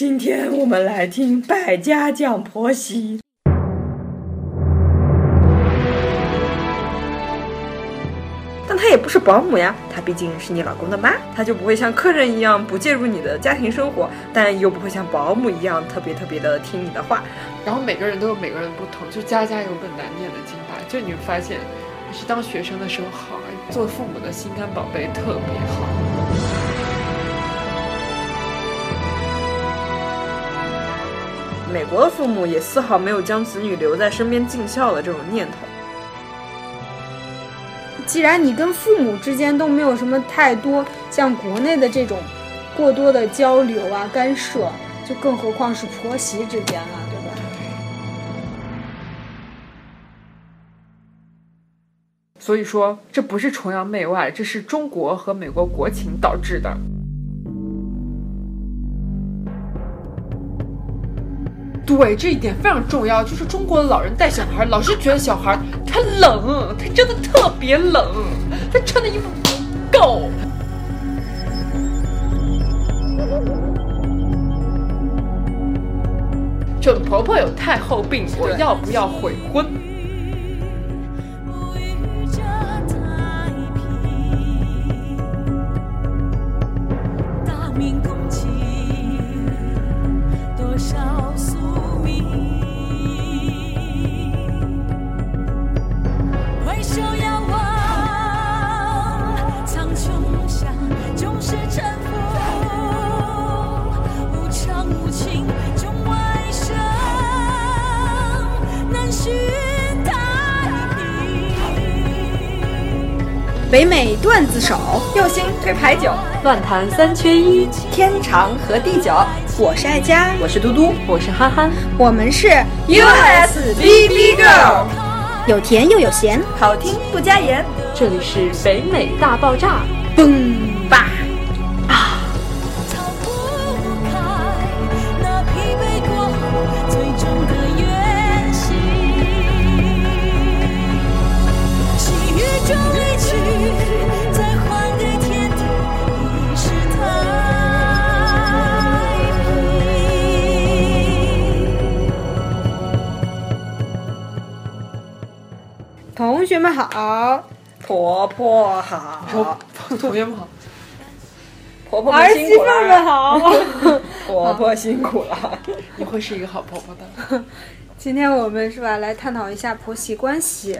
今天我们来听百家讲婆媳。但她也不是保姆呀，她毕竟是你老公的妈，她就不会像客人一样不介入你的家庭生活，但又不会像保姆一样特别特别的听你的话。然后每个人都有每个人不同，就家家有本难念的经吧。就你会发现，你是当学生的时候好，做父母的心肝宝贝特别好。美国的父母也丝毫没有将子女留在身边尽孝的这种念头。既然你跟父母之间都没有什么太多像国内的这种过多的交流啊、干涉，就更何况是婆媳之间了，对吧？所以说，这不是崇洋媚外，这是中国和美国国情导致的。对，这一点非常重要。就是中国的老人带小孩，老是觉得小孩他冷，他真的特别冷，他穿的衣服不够。准婆婆有太后病，我要不要悔婚？手，用心推牌九，乱谈三缺一，天长和地久。我是爱佳，我是嘟嘟，我是憨憨，我们是 USBB Girl，有甜又有咸，好听不加盐。这里是北美大爆炸，嘣学们好，婆婆好，同学们好，婆婆儿们辛苦媳妇们了，好。婆婆辛苦了。你会是一个好婆婆的。今天我们是吧，来探讨一下婆媳关系。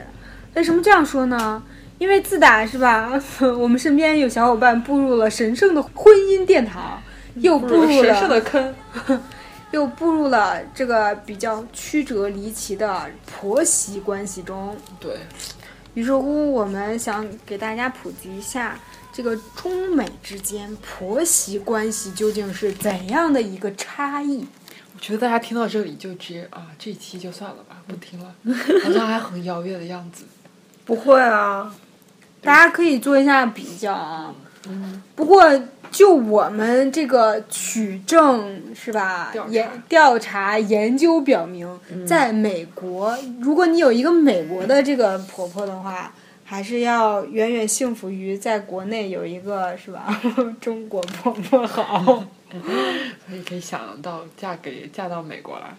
为什么这样说呢？因为自打是吧，我们身边有小伙伴步入了神圣的婚姻殿堂，又步入了神圣的，坑，又步入了这个比较曲折离奇的婆媳关系中。对，于是乎，我们想给大家普及一下这个中美之间婆媳关系究竟是怎样的一个差异。我觉得大家听到这里就直接啊，这一期就算了吧，不听了，好像还很遥远的样子。不会啊，大家可以做一下比较啊。不过就我们这个取证是吧研调查研究表明，在美国，如果你有一个美国的这个婆婆的话，还是要远远幸福于在国内有一个是吧？中国婆婆好。所以可以想到嫁给嫁到美国来。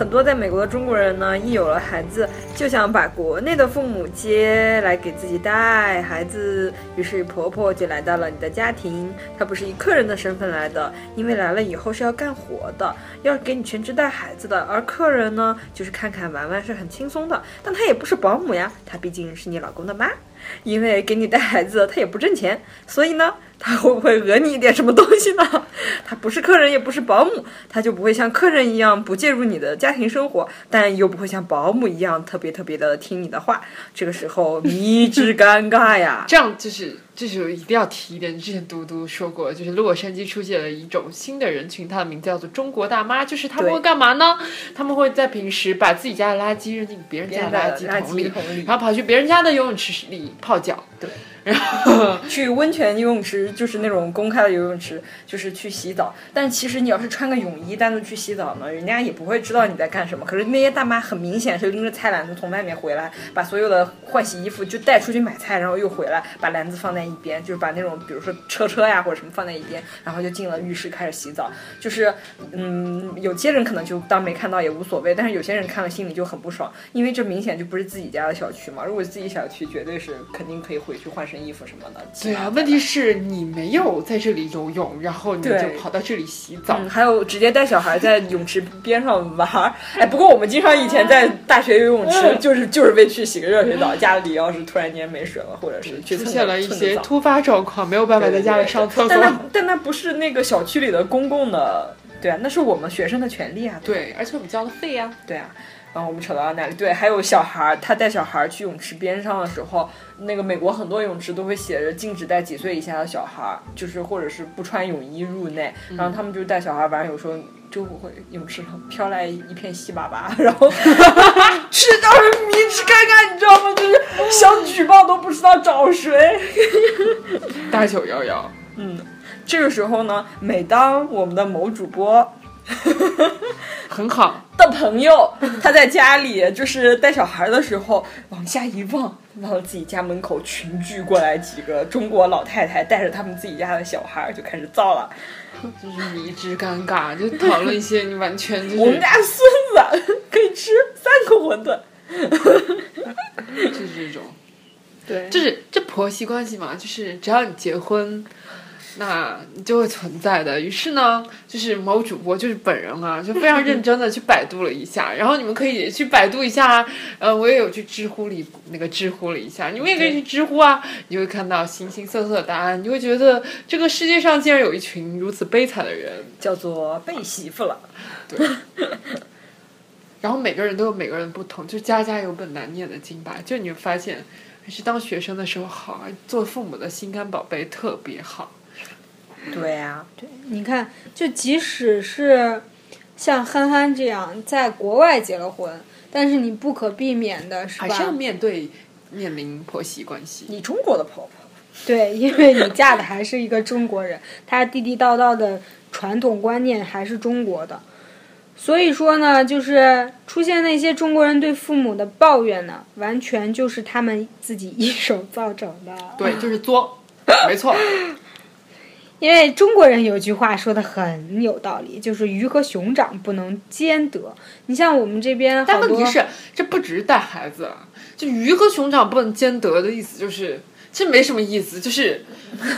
很多在美国的中国人呢，一有了孩子，就想把国内的父母接来给自己带孩子，于是婆婆就来到了你的家庭。她不是以客人的身份来的，因为来了以后是要干活的，要给你全职带孩子的。而客人呢，就是看看玩玩，是很轻松的。但她也不是保姆呀，她毕竟是你老公的妈。因为给你带孩子，她也不挣钱，所以呢，她会不会讹你一点什么东西呢？他不是客人，也不是保姆，他就不会像客人一样不介入你的家庭生活，但又不会像保姆一样特别特别的听你的话。这个时候，迷之尴尬呀！这样就是这就是一定要提一点，之前嘟嘟说过，就是洛杉矶出现了一种新的人群，它的名字叫做中国大妈，就是他们会干嘛呢？他们会在平时把自己家的垃圾扔进别人家的垃圾别人的垃圾，桶里然后跑去别人家的游泳池里泡脚。对，然后 去温泉游泳池就是那种公开的游泳池，就是去洗澡。但其实你要是穿个泳衣单独去洗澡呢，人家也不会知道你在干什么。可是那些大妈很明显是拎着菜篮子从外面回来，把所有的换洗衣服就带出去买菜，然后又回来把篮子放在一边，就是把那种比如说车车呀或者什么放在一边，然后就进了浴室开始洗澡。就是嗯，有些人可能就当没看到也无所谓，但是有些人看了心里就很不爽，因为这明显就不是自己家的小区嘛。如果自己小区，绝对是肯定可以回去换身衣服什么的。对啊，问题是你没有在这里游泳，然后你就跑到这里洗澡。嗯，还有直接带小孩在泳池边上玩儿。哎，不过我们经常以前在大学游泳池，就是就是为去洗个热水澡，家里要是突然间没水了，或者是去出蹭现了一些突发状况，没有办法在家里上厕所。但那但那不是那个小区里的公共的，对啊，那是我们学生的权利啊。对，而且我们交的费呀、对啊，然后我们扯到哪里？对，还有小孩儿，他带小孩儿去泳池边上的时候，那个美国很多泳池都会写着禁止带几岁以下的小孩儿，就是或者是不穿泳衣入内，然后他们就带小孩儿玩，有时候。就会泳池上飘来一片稀粑粑，然后 去当时迷之尴尬，你知道吗？就是想举报都不知道找谁。大九幺幺，嗯这个时候呢，每当我们的某主播 很好。的朋友，他在家里就是带小孩的时候，往下一望，看到自己家门口群聚过来几个中国老太太，带着他们自己家的小孩，就开始造了。就是迷之尴尬，就讨论一些你完全就是我们家孙子可以吃三个馄饨。就是这种，对就是这婆媳关系嘛，就是只要你结婚，那你就会存在的。于是呢，就是某主播就是本人啊，就非常 认真的去百度了一下，然后你们可以去百度一下，呃，我也有去知乎里那个知乎了一下，你们也可以去知乎啊，你会看到形形色色的答案，你会觉得这个世界上竟然有一群如此悲惨的人。叫做被媳妇了。对 然后每个人都有每个人不同，就家家有本难念的经吧。就你会发现，还是当学生的时候好啊，做父母的心肝宝贝特别好。对呀、你看，就即使是像憨憨这样在国外结了婚，但是你不可避免的是还是要？面对面临婆媳关系。你中国的婆婆。对，因为你嫁的还是一个中国人，他地地道道的传统观念还是中国的。所以说呢，就是出现那些中国人对父母的抱怨呢，完全就是他们自己一手造成的。对，就是作，没错。因为中国人有句话说的很有道理，就是鱼和熊掌不能兼得。你像我们这边，但问题是，这不只是带孩子，啊就鱼和熊掌不能兼得的意思就是。这没什么意思，就是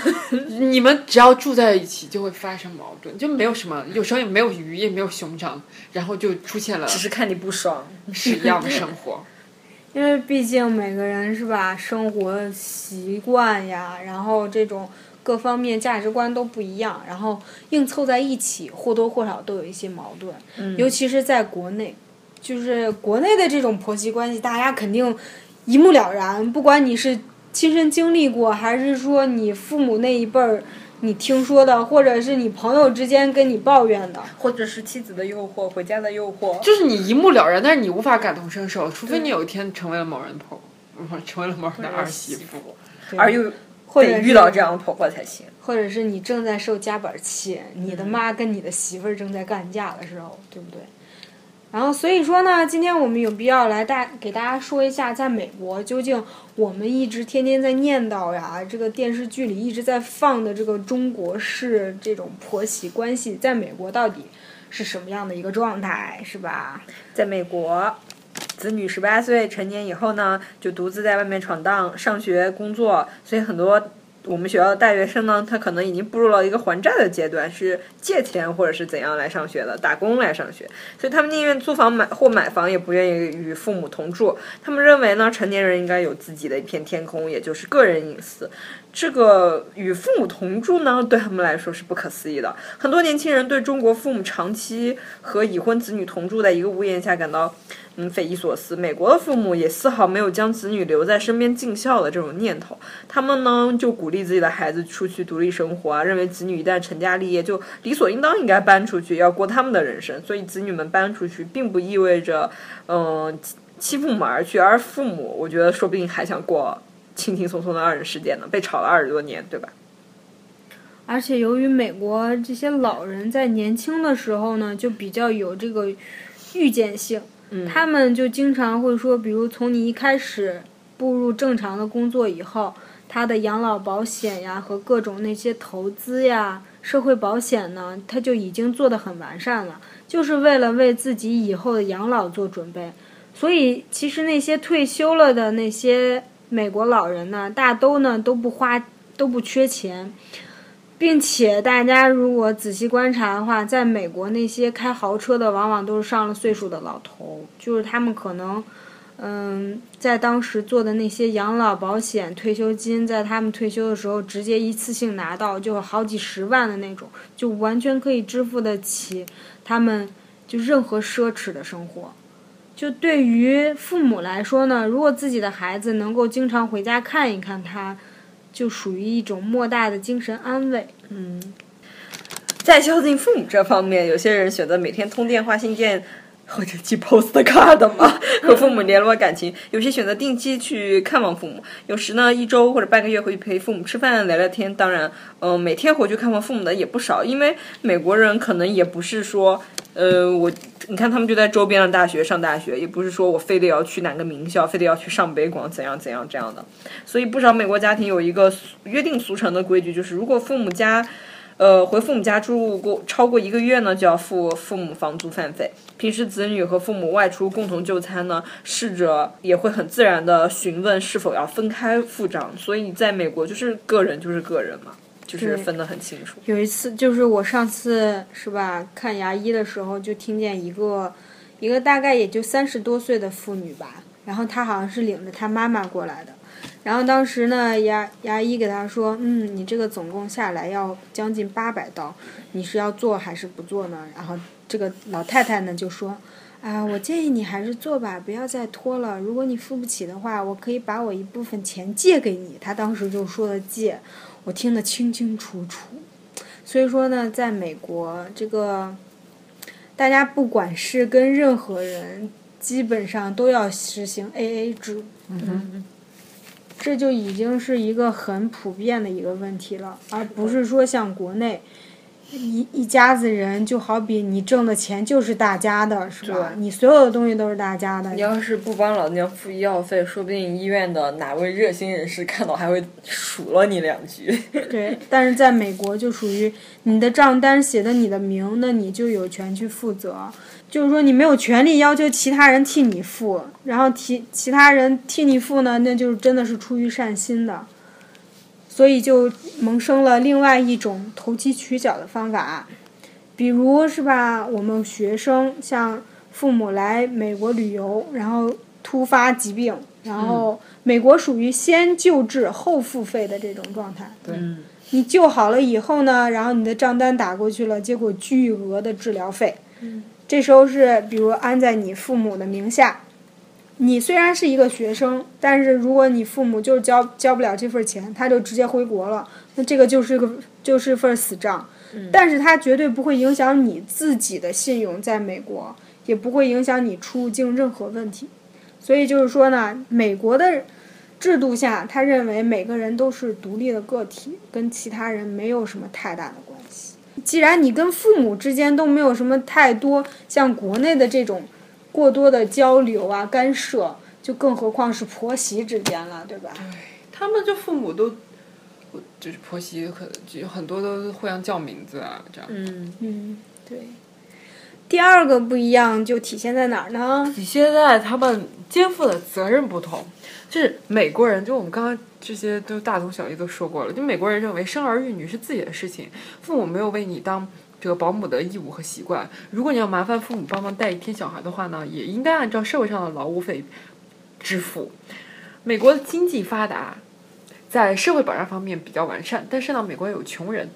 你们只要住在一起就会发生矛盾，就没有什么，有时候也没有鱼，也没有熊掌，然后就出现了只是看你不爽。是一样的生活。因为毕竟每个人是吧，生活习惯呀，然后这种各方面价值观都不一样，然后硬凑在一起，或多或少都有一些矛盾。嗯尤其是在国内，就是国内的这种婆媳关系，大家肯定一目了然。不管你是亲身经历过，还是说你父母那一辈儿你听说的，或者是你朋友之间跟你抱怨的，或者是妻子的诱惑，回家的诱惑。就是你一目了然，但是你无法感同身受，除非你有一天成为了某人婆，不成为了某人的儿媳妇。而又或者是得遇到这样的婆婆才行。或者是你正在受夹板气，你的妈跟你的媳妇儿正在干架的时候，对不对？然后所以说呢，今天我们有必要来大给大家说一下，在美国究竟我们一直天天在念叨呀，这个电视剧里一直在放的这个中国式这种婆媳关系，在美国到底是什么样的一个状态，是吧？在美国，子女十八岁成年以后呢，就独自在外面闯荡、上学、工作，所以很多。我们学校的大学生呢，他可能已经步入了一个还债的阶段，是借钱或者是怎样来上学的，打工来上学，所以他们宁愿租房买或买房，也不愿意与父母同住。他们认为呢，成年人应该有自己的一片天空，也就是个人隐私。这个与父母同住呢，对他们来说是不可思议的。很多年轻人对中国父母长期和已婚子女同住在一个屋檐下感到嗯匪夷所思。美国的父母也丝毫没有将子女留在身边尽孝的这种念头，他们呢就鼓励自己的孩子出去独立生活啊，认为子女一旦成家立业，就理所应当应该搬出去，要过他们的人生。所以子女们搬出去，并不意味着嗯。欺负母而去，而父母，我觉得说不定还想过轻轻松松的二人世界呢？被炒了二十多年，对吧？而且由于美国这些老人在年轻的时候呢，就比较有这个预见性，嗯他们就经常会说，比如从你一开始步入正常的工作以后，他的养老保险呀和各种那些投资呀、社会保险呢，他就已经做得很完善了，就是为了为自己以后的养老做准备。所以，其实那些退休了的那些美国老人呢，大都呢都不花，都不缺钱。并且大家如果仔细观察的话，在美国那些开豪车的，往往都是上了岁数的老头，就是他们可能，嗯，在当时做的那些养老保险、退休金，在他们退休的时候直接一次性拿到，就好几十万的那种，就完全可以支付得起他们就任何奢侈的生活。就对于父母来说呢，如果自己的孩子能够经常回家看一看他，就属于一种莫大的精神安慰。嗯在孝敬父母这方面，有些人选择每天通电话、信件或者寄 postcard 嘛，和父母联络感情；有些选择定期去看望父母，有时呢一周或者半个月回去陪父母吃饭、聊聊天。当然，嗯、每天回去看望父母的也不少，因为美国人可能也不是说，呃，我你看他们就在周边的大学上大学，也不是说我非得要去哪个名校，非得要去上北广怎样怎样这样的。所以不少美国家庭有一个约定俗成的规矩，就是如果父母家。呃，回父母家住过超过一个月呢，就要付父母房租饭费。平时子女和父母外出共同就餐呢，逝者也会很自然的询问是否要分开付账。所以在美国，就是个人就是个人嘛，就是分得很清楚。有一次，就是我上次是吧看牙医的时候，就听见一个一个大概也就三十多岁的妇女吧，然后她好像是领着她妈妈过来的，然后当时呢牙牙医给他说，嗯，你这个总共下来要将近八百刀，你是要做还是不做呢？然后这个老太太呢就说。啊，我建议你还是做吧，不要再拖了。如果你付不起的话，我可以把我一部分钱借给你。他当时就说的借，我听得清清楚楚。所以说呢，在美国，这个大家不管是跟任何人，基本上都要实行 AA 制。嗯，这就已经是一个很普遍的一个问题了，而不是说像国内。一一家子人就好比你挣的钱就是大家的，是吧？你所有的东西都是大家的。你要是不帮老娘付医药费，说不定医院的哪位热心人士看到还会数落你两句。对，但是在美国就属于你的账单写的你的名，那你就有权去负责。就是说你没有权利要求其他人替你付，然后替其他人替你付呢，那就是真的是出于善心的。所以就萌生了另外一种投机取巧的方法，比如是吧，我们学生像父母来美国旅游，然后突发疾病，然后美国属于先救治后付费的这种状态。对，你救好了以后呢，然后你的账单打过去了，结果巨额的治疗费，这时候是比如安在你父母的名下，你虽然是一个学生，但是如果你父母就是交交不了这份钱，他就直接回国了，那这个就是个就是份死账，但是它绝对不会影响你自己的信用在美国，也不会影响你出入境任何问题，所以就是说呢，美国的。制度下，他认为每个人都是独立的个体，跟其他人没有什么太大的关系。既然你跟父母之间都没有什么太多像国内的这种过多的交流啊、干涉，就更何况是婆媳之间了，对吧？他们就父母都，就是婆媳可能就很多都互相叫名字啊，这样。嗯，嗯，对。第二个不一样就体现在哪儿呢？体现在他们肩负的责任不同。就是美国人，就我们刚刚这些都大同小异都说过了。就美国人认为生儿育女是自己的事情，父母没有为你当这个保姆的义务和习惯。如果你要麻烦父母帮忙带一天小孩的话呢，也应该按照社会上的劳务费支付。美国的经济发达，在社会保障方面比较完善，但是呢，美国有穷人。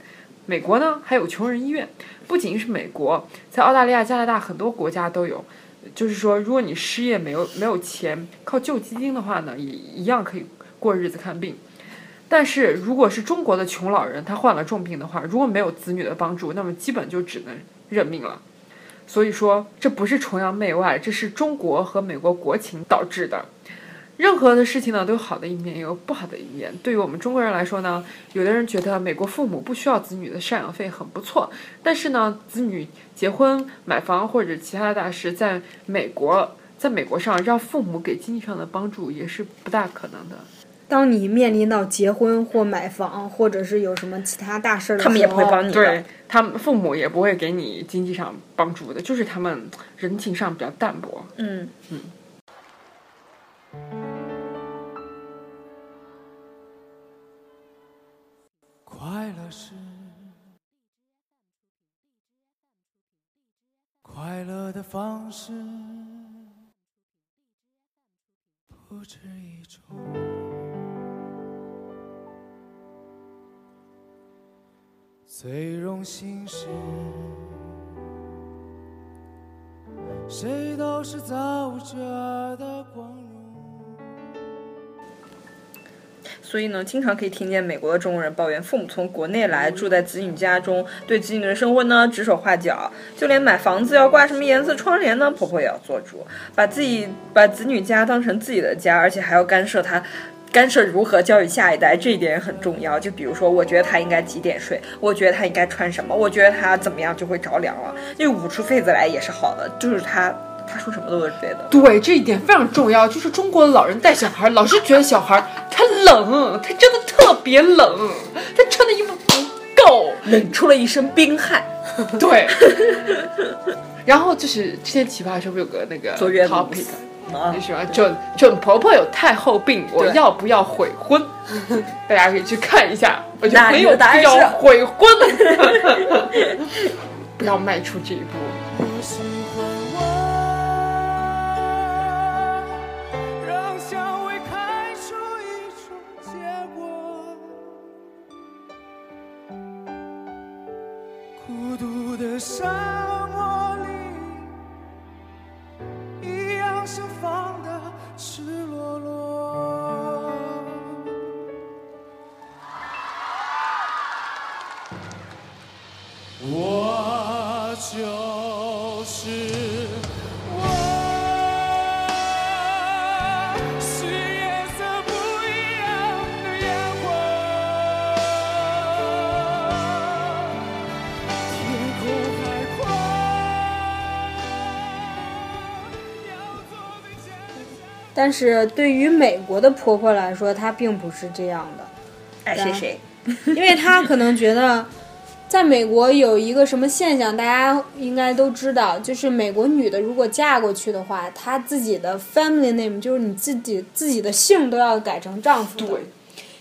美国呢还有穷人医院，不仅是美国，在澳大利亚、加拿大很多国家都有。就是说，如果你失业没有没有钱，靠救基金的话呢，也一样可以过日子看病。但是如果是中国的穷老人，他患了重病的话，如果没有子女的帮助，那么基本就只能认命了。所以说，这不是崇洋媚外，这是中国和美国国情导致的。任何的事情呢都有好的一面，也有不好的一面。对于我们中国人来说呢，有的人觉得美国父母不需要子女的赡养费很不错，但是呢，子女结婚、买房或者其他的大事，在美国，在美国上让父母给经济上的帮助也是不大可能的。当你面临到结婚或买房，或者是有什么其他大事儿的时候，他们也不会帮你对。他们父母也不会给你经济上帮助的，就是他们人情上比较淡薄。嗯快方式不止一种。最荣幸是，谁都是造物者的光所以呢，经常可以听见美国的中国人抱怨，父母从国内来住在子女家中，对子女的生活呢指手画脚，就连买房子要挂什么颜色窗帘呢，婆婆也要做主，把自己把子女家当成自己的家，而且还要干涉他。干涉如何教育下一代，这一点也很重要。就比如说，我觉得他应该几点睡，我觉得他应该穿什么，我觉得他怎么样就会着凉了。就捂出痱子来也是好的，就是他他说什么都是对的。对，这一点非常重要。就是中国的老人带小孩，老是觉得小孩冷，他真的特别冷，他穿的衣服不够。冷出了一身冰汗。对。然后就是之前奇葩的时候有个那个 topic，啊就，是说准准婆婆有太后病，我要不要悔婚？大家可以去看一下，我觉得那你很有必的答案要悔婚，不要迈出这一步。但是对于美国的婆婆来说，她并不是这样的。爱谁谁。因为她可能觉得，在美国有一个什么现象，大家应该都知道，就是美国女的如果嫁过去的话，她自己的 family name 就是你自己自己的姓都要改成丈夫的。对，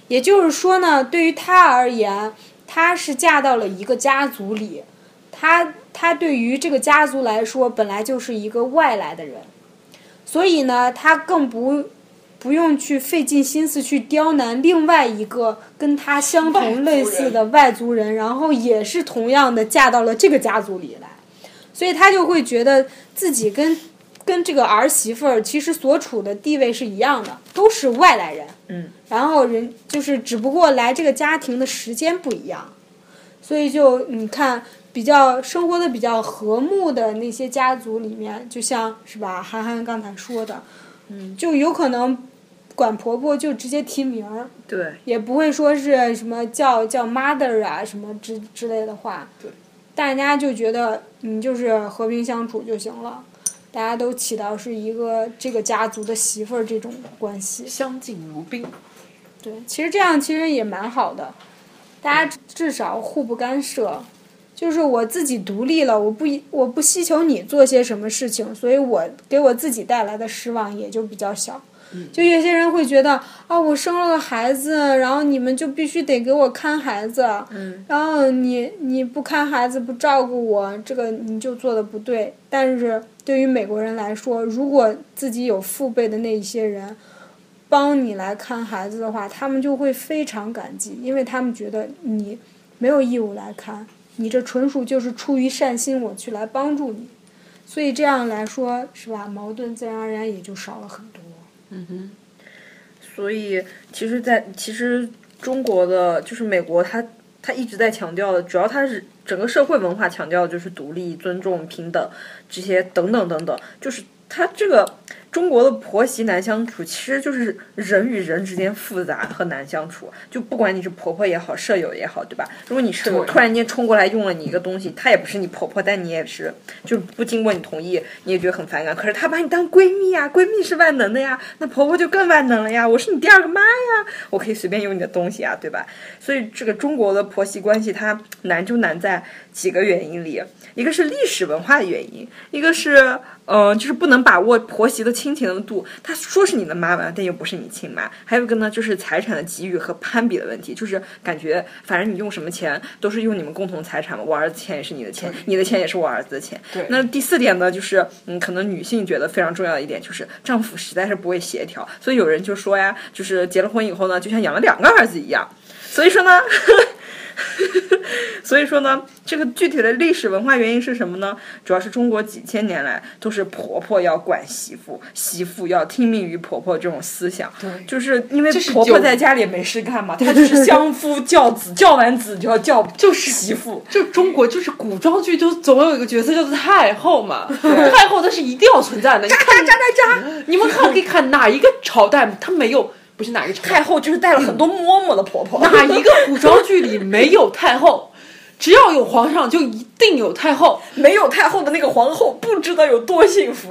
也就是说呢，对于她而言，她是嫁到了一个家族里，她她对于这个家族来说，本来就是一个外来的人，所以呢，她更不不用去费尽心思去刁难另外一个跟他相同类似的外族人，然后也是同样的嫁到了这个家族里来，所以他就会觉得自己跟跟这个儿媳妇儿其实所处的地位是一样的，都是外来人。嗯，然后人就是只不过来这个家庭的时间不一样，所以就你看比较生活的比较和睦的那些家族里面，就像是吧，涵涵刚才说的，嗯，就有可能管婆婆就直接提名儿，对，也不会说是什么叫叫 mother 啊什么之之类的话，对，大家就觉得你就是和平相处就行了。大家都起到是一个这个家族的媳妇儿这种关系，相敬如宾。对，其实这样其实也蛮好的，大家至少互不干涉。就是我自己独立了，我不我不希求你做些什么事情，所以我给我自己带来的失望也就比较小。就有些人会觉得啊，我生了个孩子，然后你们就必须得给我看孩子，嗯，然后你你不看孩子不照顾我，这个你就做的不对。但是对于美国人来说，如果自己有父辈的那一些人帮你来看孩子的话，他们就会非常感激，因为他们觉得你没有义务来看，你这纯属就是出于善心我去来帮助你。所以这样来说，是吧？矛盾自然而然也就少了很多。嗯哼。所以其实在，其实中国的就是美国它，它一直在强调的，主要它是整个社会文化强调的就是独立、尊重、平等这些等等等等，就是它这个中国的婆媳难相处，其实就是人与人之间复杂和难相处。就不管你是婆婆也好，舍友也好，对吧？如果你舍友突然间冲过来用了你一个东西，她也不是你婆婆，但你也是就不经过你同意，你也觉得很反感。可是她把你当闺蜜呀，闺蜜是万能的呀，那婆婆就更万能了呀。我是你第二个妈呀，我可以随便用你的东西啊，对吧？所以这个中国的婆媳关系它难就难在几个原因里，一个是历史文化的原因，一个是呃就是不能把握婆媳的亲情的度。她说是你的妈妈，但又不是你亲妈。还有一个呢，就是财产的给予和攀比的问题，就是感觉反正你用什么钱都是用你们共同财产嘛，我儿子钱也是你的钱，你的钱也是我儿子的钱。对那第四点呢，就是嗯，可能女性觉得非常重要的一点就是丈夫实在是不会协调，所以有人就说呀，就是结了婚以后呢，就像养了两个儿子一样。所以说呢，所以说呢，这个具体的历史文化原因是什么呢？主要是中国几千年来都是婆婆要管媳妇，媳妇要听命于婆婆这种思想。对就是因为婆婆在家里也没事干嘛，她就是相夫教子，教完子就要教就是媳妇。就中国就是古装剧，就总有一个角色叫做太后嘛。太后她是一定要存在的。渣渣，渣渣渣！你们看可以看哪一个朝代，她没有不是哪一个朝代，太后就是带了很多嬷嬷的婆婆。哪一个古装剧里没有太后？只要有皇上，就一定有太后。没有太后的那个皇后，不知道有多幸福。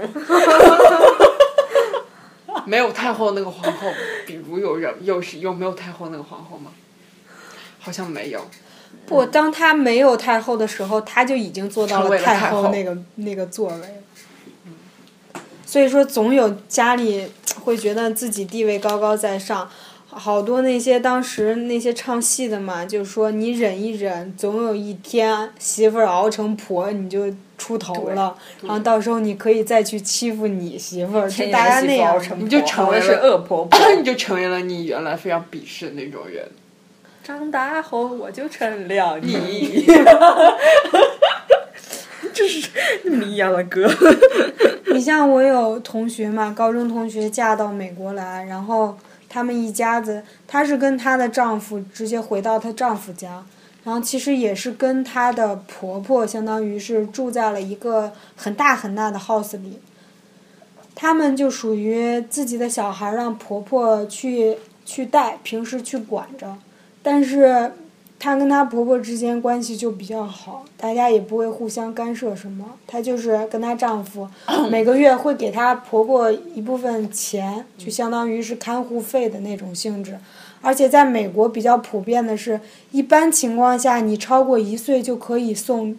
没有太后那个皇后，比如有人有是有没有太后那个皇后吗？好像没有。不，当她没有太后的时候，她就已经做到了太后后那个那个座位了。所以说，总有家里会觉得自己地位高高在上。好多那些当时那些唱戏的嘛，就是说你忍一忍，总有一天媳妇儿熬成婆，你就出头了。然后到时候你可以再去欺负你媳妇儿，就大家那样。你就成为是了恶婆 婆。你就成为了你原来非常鄙视的那种人。长大后我就成了你。这是谜一样的歌。你像我有同学嘛，高中同学嫁到美国来，然后他们一家子，她是跟她的丈夫直接回到她丈夫家，然后其实也是跟她的婆婆，相当于是住在了一个很大很大的 house 里。他们就属于自己的小孩让婆婆去去带，平时去管着，但是她跟她婆婆之间关系就比较好，大家也不会互相干涉什么。她就是跟她丈夫 每个月会给她婆婆一部分钱，就相当于是看护费的那种性质。而且在美国比较普遍的是，一般情况下你超过一岁就可以送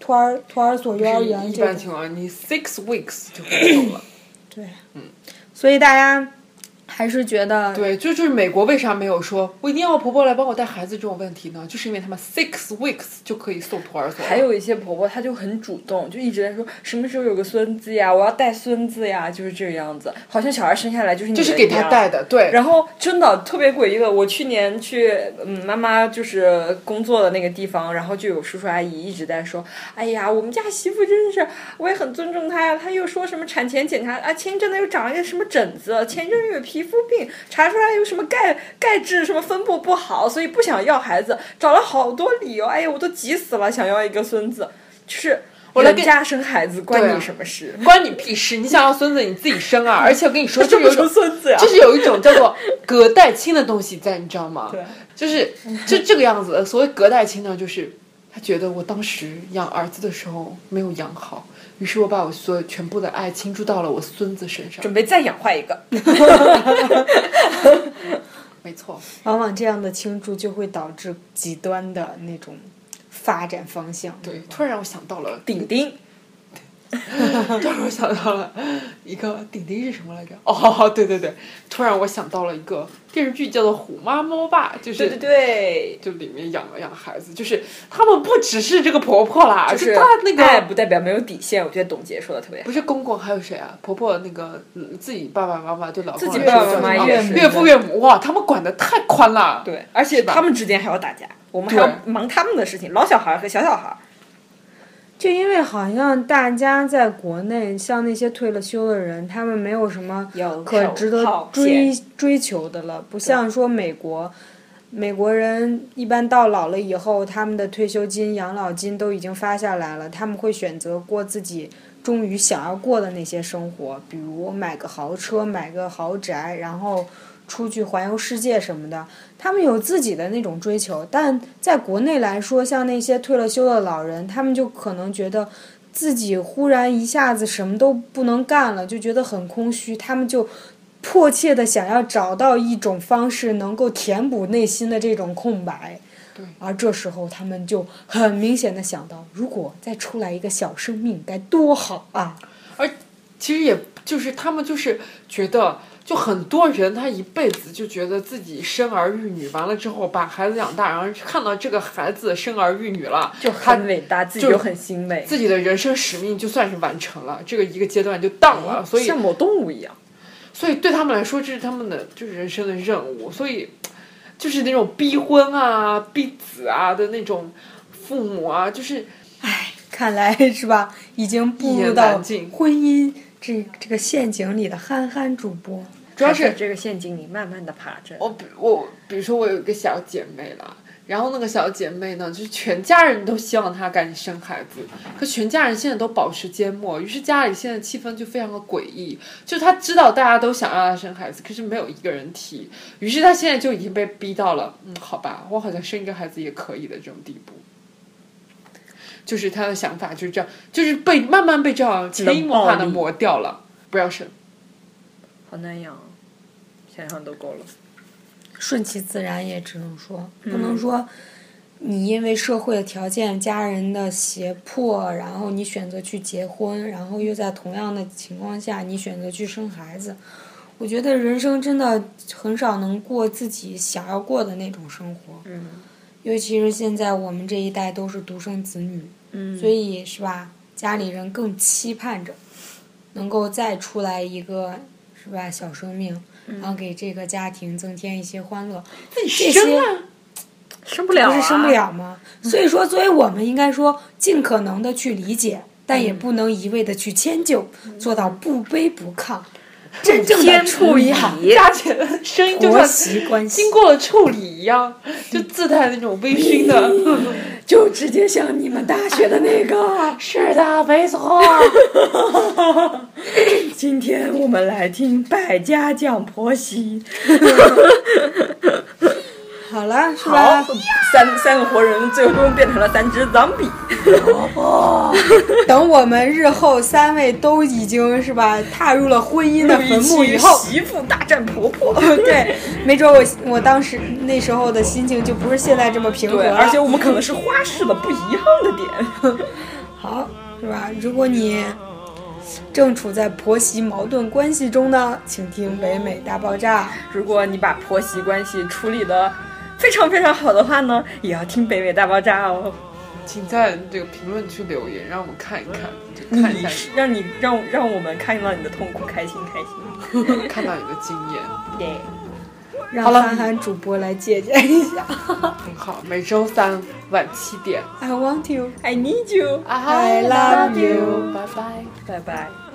托儿托儿所、幼儿园一这种。般情况，你 six weeks 就可以送了。对，所以大家还是觉得对，就就是美国为啥没有说我一定要婆婆来帮我带孩子这种问题呢？就是因为他们 six weeks 就可以送托儿所。还有一些婆婆，她就很主动，就一直在说什么时候有个孙子呀，我要带孙子呀，就是这个样子，好像小孩生下来就是你就是给他带的，对。然后真的特别诡异的，我去年去嗯妈妈就是工作的那个地方，然后就有叔叔阿姨一直在说，哎呀，我们家媳妇真是，我也很尊重她呀。她又说什么产前检查啊，前一阵子又长了一个什么疹子，前一阵子有皮肤病，查出来有什么钙钙质什么分布不好，所以不想要孩子，找了好多理由。哎呀，我都急死了，想要一个孙子，就是我来给家生孩子关你什么事？关你屁事！你想要孙子你自己生啊！而且我跟你说，这有一种孙子呀，就是有一种叫做隔代亲的东西在，你知道吗？对，就是就这个样子。所谓隔代亲呢，就是他觉得我当时养儿子的时候没有养好，于是我把我所有全部的爱倾注到了我孙子身上。准备再养坏一个。没错，往往这样的倾注就会导致极端的那种发展方向。对，突然让我想到了顶顶，突然我想到了一个顶顶是什么来着？哦，对对对，突然我想到了一个电视剧叫做《虎妈猫爸》，就是对对对，就里面养了养孩子，就是他们不只是这个婆婆啦，就是她那个爱不代表没有底线。我觉得董洁说的特别好不。是公公还有谁啊？婆婆那个嗯自己爸爸妈妈对老公自己爸爸妈妈岳父岳母哇，他们管的太宽了。对，而且他们之间还要打架，我们还要忙他们的事情，老小孩和小小孩。就因为好像大家在国内，像那些退了休的人，他们没有什么可值得追追求的了，不像说美国，美国人一般到老了以后，他们的退休金、养老金都已经发下来了，他们会选择过自己终于想要过的那些生活，比如买个豪车、买个豪宅，然后出去环游世界什么的。他们有自己的那种追求，但在国内来说，像那些退了休的老人，他们就可能觉得自己忽然一下子什么都不能干了，就觉得很空虚，他们就迫切的想要找到一种方式，能够填补内心的这种空白。对而这时候，他们就很明显的想到，如果再出来一个小生命，该多好啊！而其实也就是他们就是觉得，就很多人他一辈子就觉得自己生儿育女，完了之后把孩子养大，然后看到这个孩子生儿育女了，就很伟大，自己就就很欣慰，自己的人生使命就算是完成了，这个一个阶段就当了，所以像某动物一样。所以对他们来说，这是他们的就是人生的任务，所以就是那种逼婚啊、逼子啊的那种父母啊，就是看来 是吧，已经步入到婚姻这这个陷阱里的憨憨主播。主要是这个陷阱里慢慢的爬着。我比我比如说我有一个小姐妹了，然后那个小姐妹呢，就是全家人都希望她赶紧生孩子，可全家人现在都保持缄默，于是家里现在气氛就非常的诡异。就她知道大家都想让她生孩子，可是没有一个人提，于是她现在就已经被逼到了，嗯，好吧，我好像生一个孩子也可以的这种地步。就是她的想法就是这样，就是被慢慢被这样潜移默化的磨掉了，不要生。好难养，想想都够了。顺其自然也只能说，不能说你因为社会的条件、家人的胁迫，然后你选择去结婚，然后又在同样的情况下你选择去生孩子。我觉得人生真的很少能过自己想要过的那种生活，嗯尤其是现在我们这一代都是独生子女，嗯，所以是吧？家里人更期盼着能够再出来一个是吧小生命，然后给这个家庭增添一些欢乐。这些生不了、啊，不是生不了吗？所以说，作为我们应该说尽可能的去理解，但也不能一味的去迁就，做到不卑不亢，真正的天处理好宜。佳姐的声音就婆像媳关系经，过了处理一样，就自带那种微醺的。就直接像你们大学的那个。是的，没错。今天我们来听百家讲婆媳。好了，是吧好？，三三个活人最终变成了三只 zombie。等我们日后三位都已经是吧踏入了婚姻的坟墓以后，媳妇大战婆婆。对，没准我我当时那时候的心情就不是现在这么平和，了。而且我们可能是花式的不一样的点。好，是吧？如果你正处在婆媳矛盾关系中呢，请听北美大爆炸。如果你把婆媳关系处理的非常非常好的话呢，也要听北美大爆炸哦。请在这个评论区留言，让我们看一看，就看一下你让你让让我们看到你的痛苦，开心开心。你 看到你的经验。耶、让好了憨憨主播来借鉴一下。很 好，每周三晚七点。I want you。I need you，I love you 拜拜。拜拜。